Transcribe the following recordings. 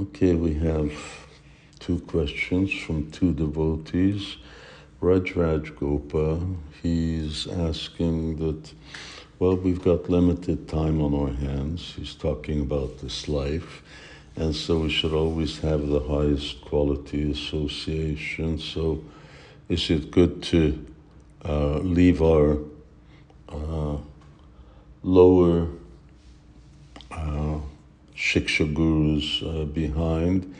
Okay, we have two questions from two devotees. Raj Raj Gopa, he's asking that, well, we've got limited time on our hands. He's talking about this life, and so we should always have the highest quality association. So, is it good to uh, leave our uh, lower Shiksha gurus uh, behind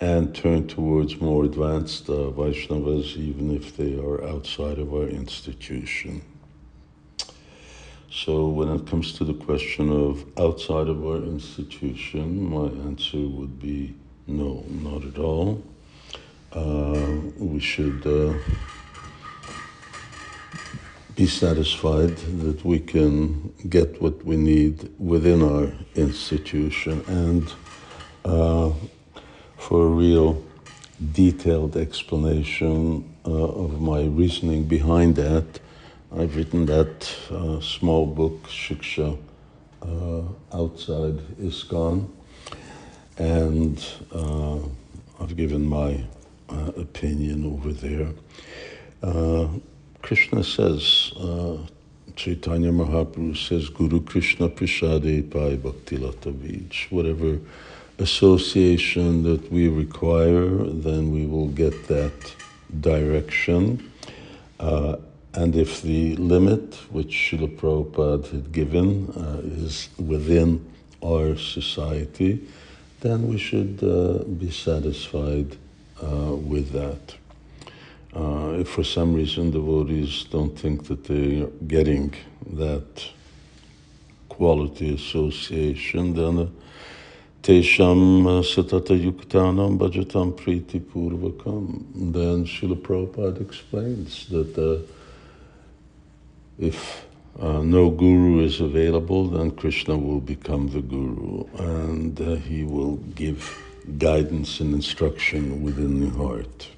and turn towards more advanced uh, Vaishnavas, even if they are outside of our institution. So, when it comes to the question of outside of our institution, my answer would be no, not at all. Uh, we should uh, be satisfied that we can get what we need within our institution and uh, for a real detailed explanation uh, of my reasoning behind that, I've written that uh, small book, Shiksha, uh, outside ISKCON, and uh, I've given my uh, opinion over there. Krishna says, uh, Chaitanya Mahaprabhu says, Guru Krishna Prasade Pai Bhakti Lata. Whatever association that we require, then we will get that direction. Uh, and if the limit which Srila Prabhupada had given uh, is within our society, then we should uh, be satisfied uh, with that. Uh, if for some reason devotees don't think that they are getting that quality association, then uh, Tesham uh, Satata Yuktanam Bhajatam Priti Purvakam. Then Srila Prabhupada explains that uh, if uh, no guru is available, then Krishna will become the guru and uh, he will give guidance and instruction within the heart.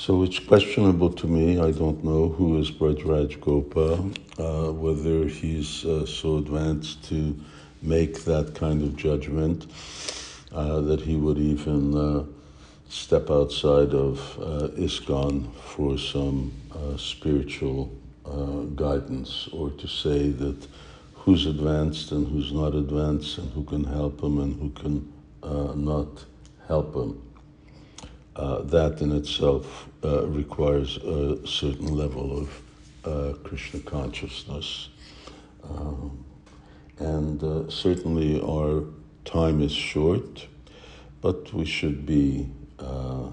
So it's questionable to me. I don't know who is Braj Gopa, uh, whether he's uh, so advanced to make that kind of judgment uh, that he would even uh, step outside of uh, ISKCON for some uh, spiritual guidance or to say that who's advanced and who's not advanced and who can help him and who can not help him. Uh, that in itself uh, requires a certain level of uh, Krishna consciousness. Um, and uh, certainly our time is short, but we should be uh,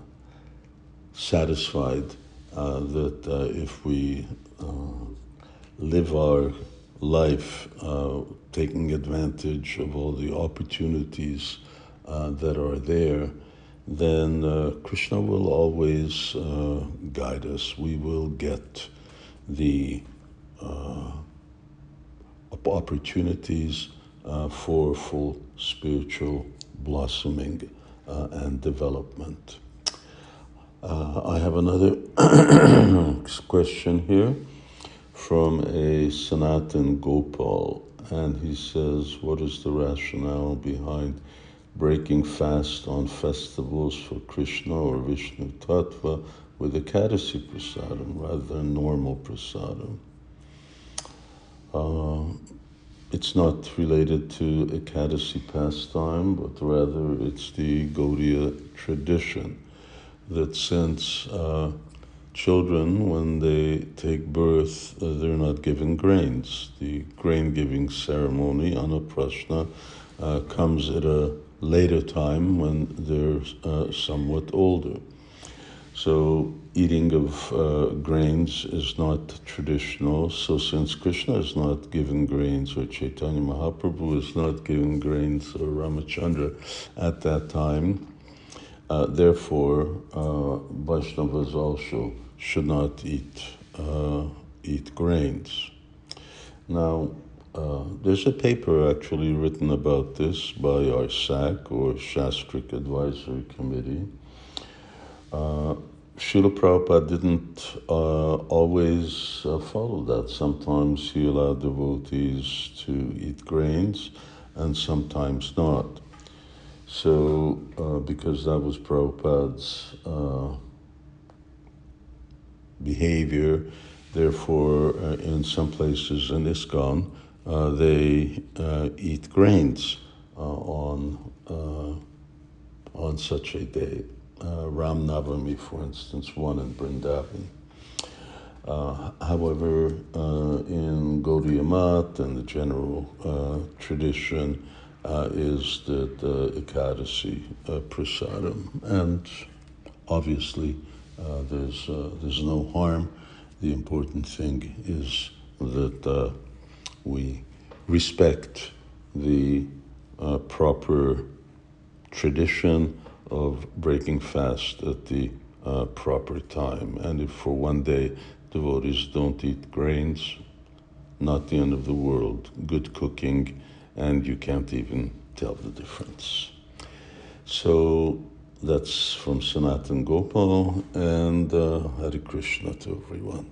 satisfied that if we live our life taking advantage of all the opportunities that are there, then uh, Krishna will always uh, guide us. We will get the uh, opportunities uh, for full spiritual blossoming uh, and development. Uh, I have another question here from a Sanatan Gopal, and he says, What is the rationale behind? Breaking fast on festivals for Krishna or Vishnu Tattva with Ekadasi prasadam rather than normal prasadam. Uh, it's not related to Ekadasi pastime, but rather it's the Gaudiya tradition that since uh, children, when they take birth, uh, they're not given grains. The grain giving ceremony, Annaprasna, uh, comes at a later time when they're uh, somewhat older. So eating of uh, grains is not traditional. So since Krishna is not given grains, or Chaitanya Mahaprabhu is not given grains, or Ramachandra at that time, uh, therefore uh, Vaishnavas also should not eat uh, eat grains. Now, uh, there's a paper actually written about this by our SAC or Shastric Advisory Committee. Uh, Prabhupada didn't uh, always uh, follow that. Sometimes he allowed devotees to eat grains and sometimes not. So because that was Prabhupada's uh, behavior. Therefore, uh, in some places in ISKCON, uh, they uh, eat grains uh, on on such a day. Ram Navami, for instance, one in Vrindavan. Uh, however, uh, in Gaudiya Math and the general uh, tradition is that Ekadasi prasadam, and obviously there's there's no harm. The important thing is that we respect the uh, proper tradition of breaking fast at the uh, proper time. And if for one day devotees don't eat grains, not the end of the world. Good cooking, and you can't even tell the difference. So that's from Sanatan Gopal, and uh, Hare Krishna to everyone.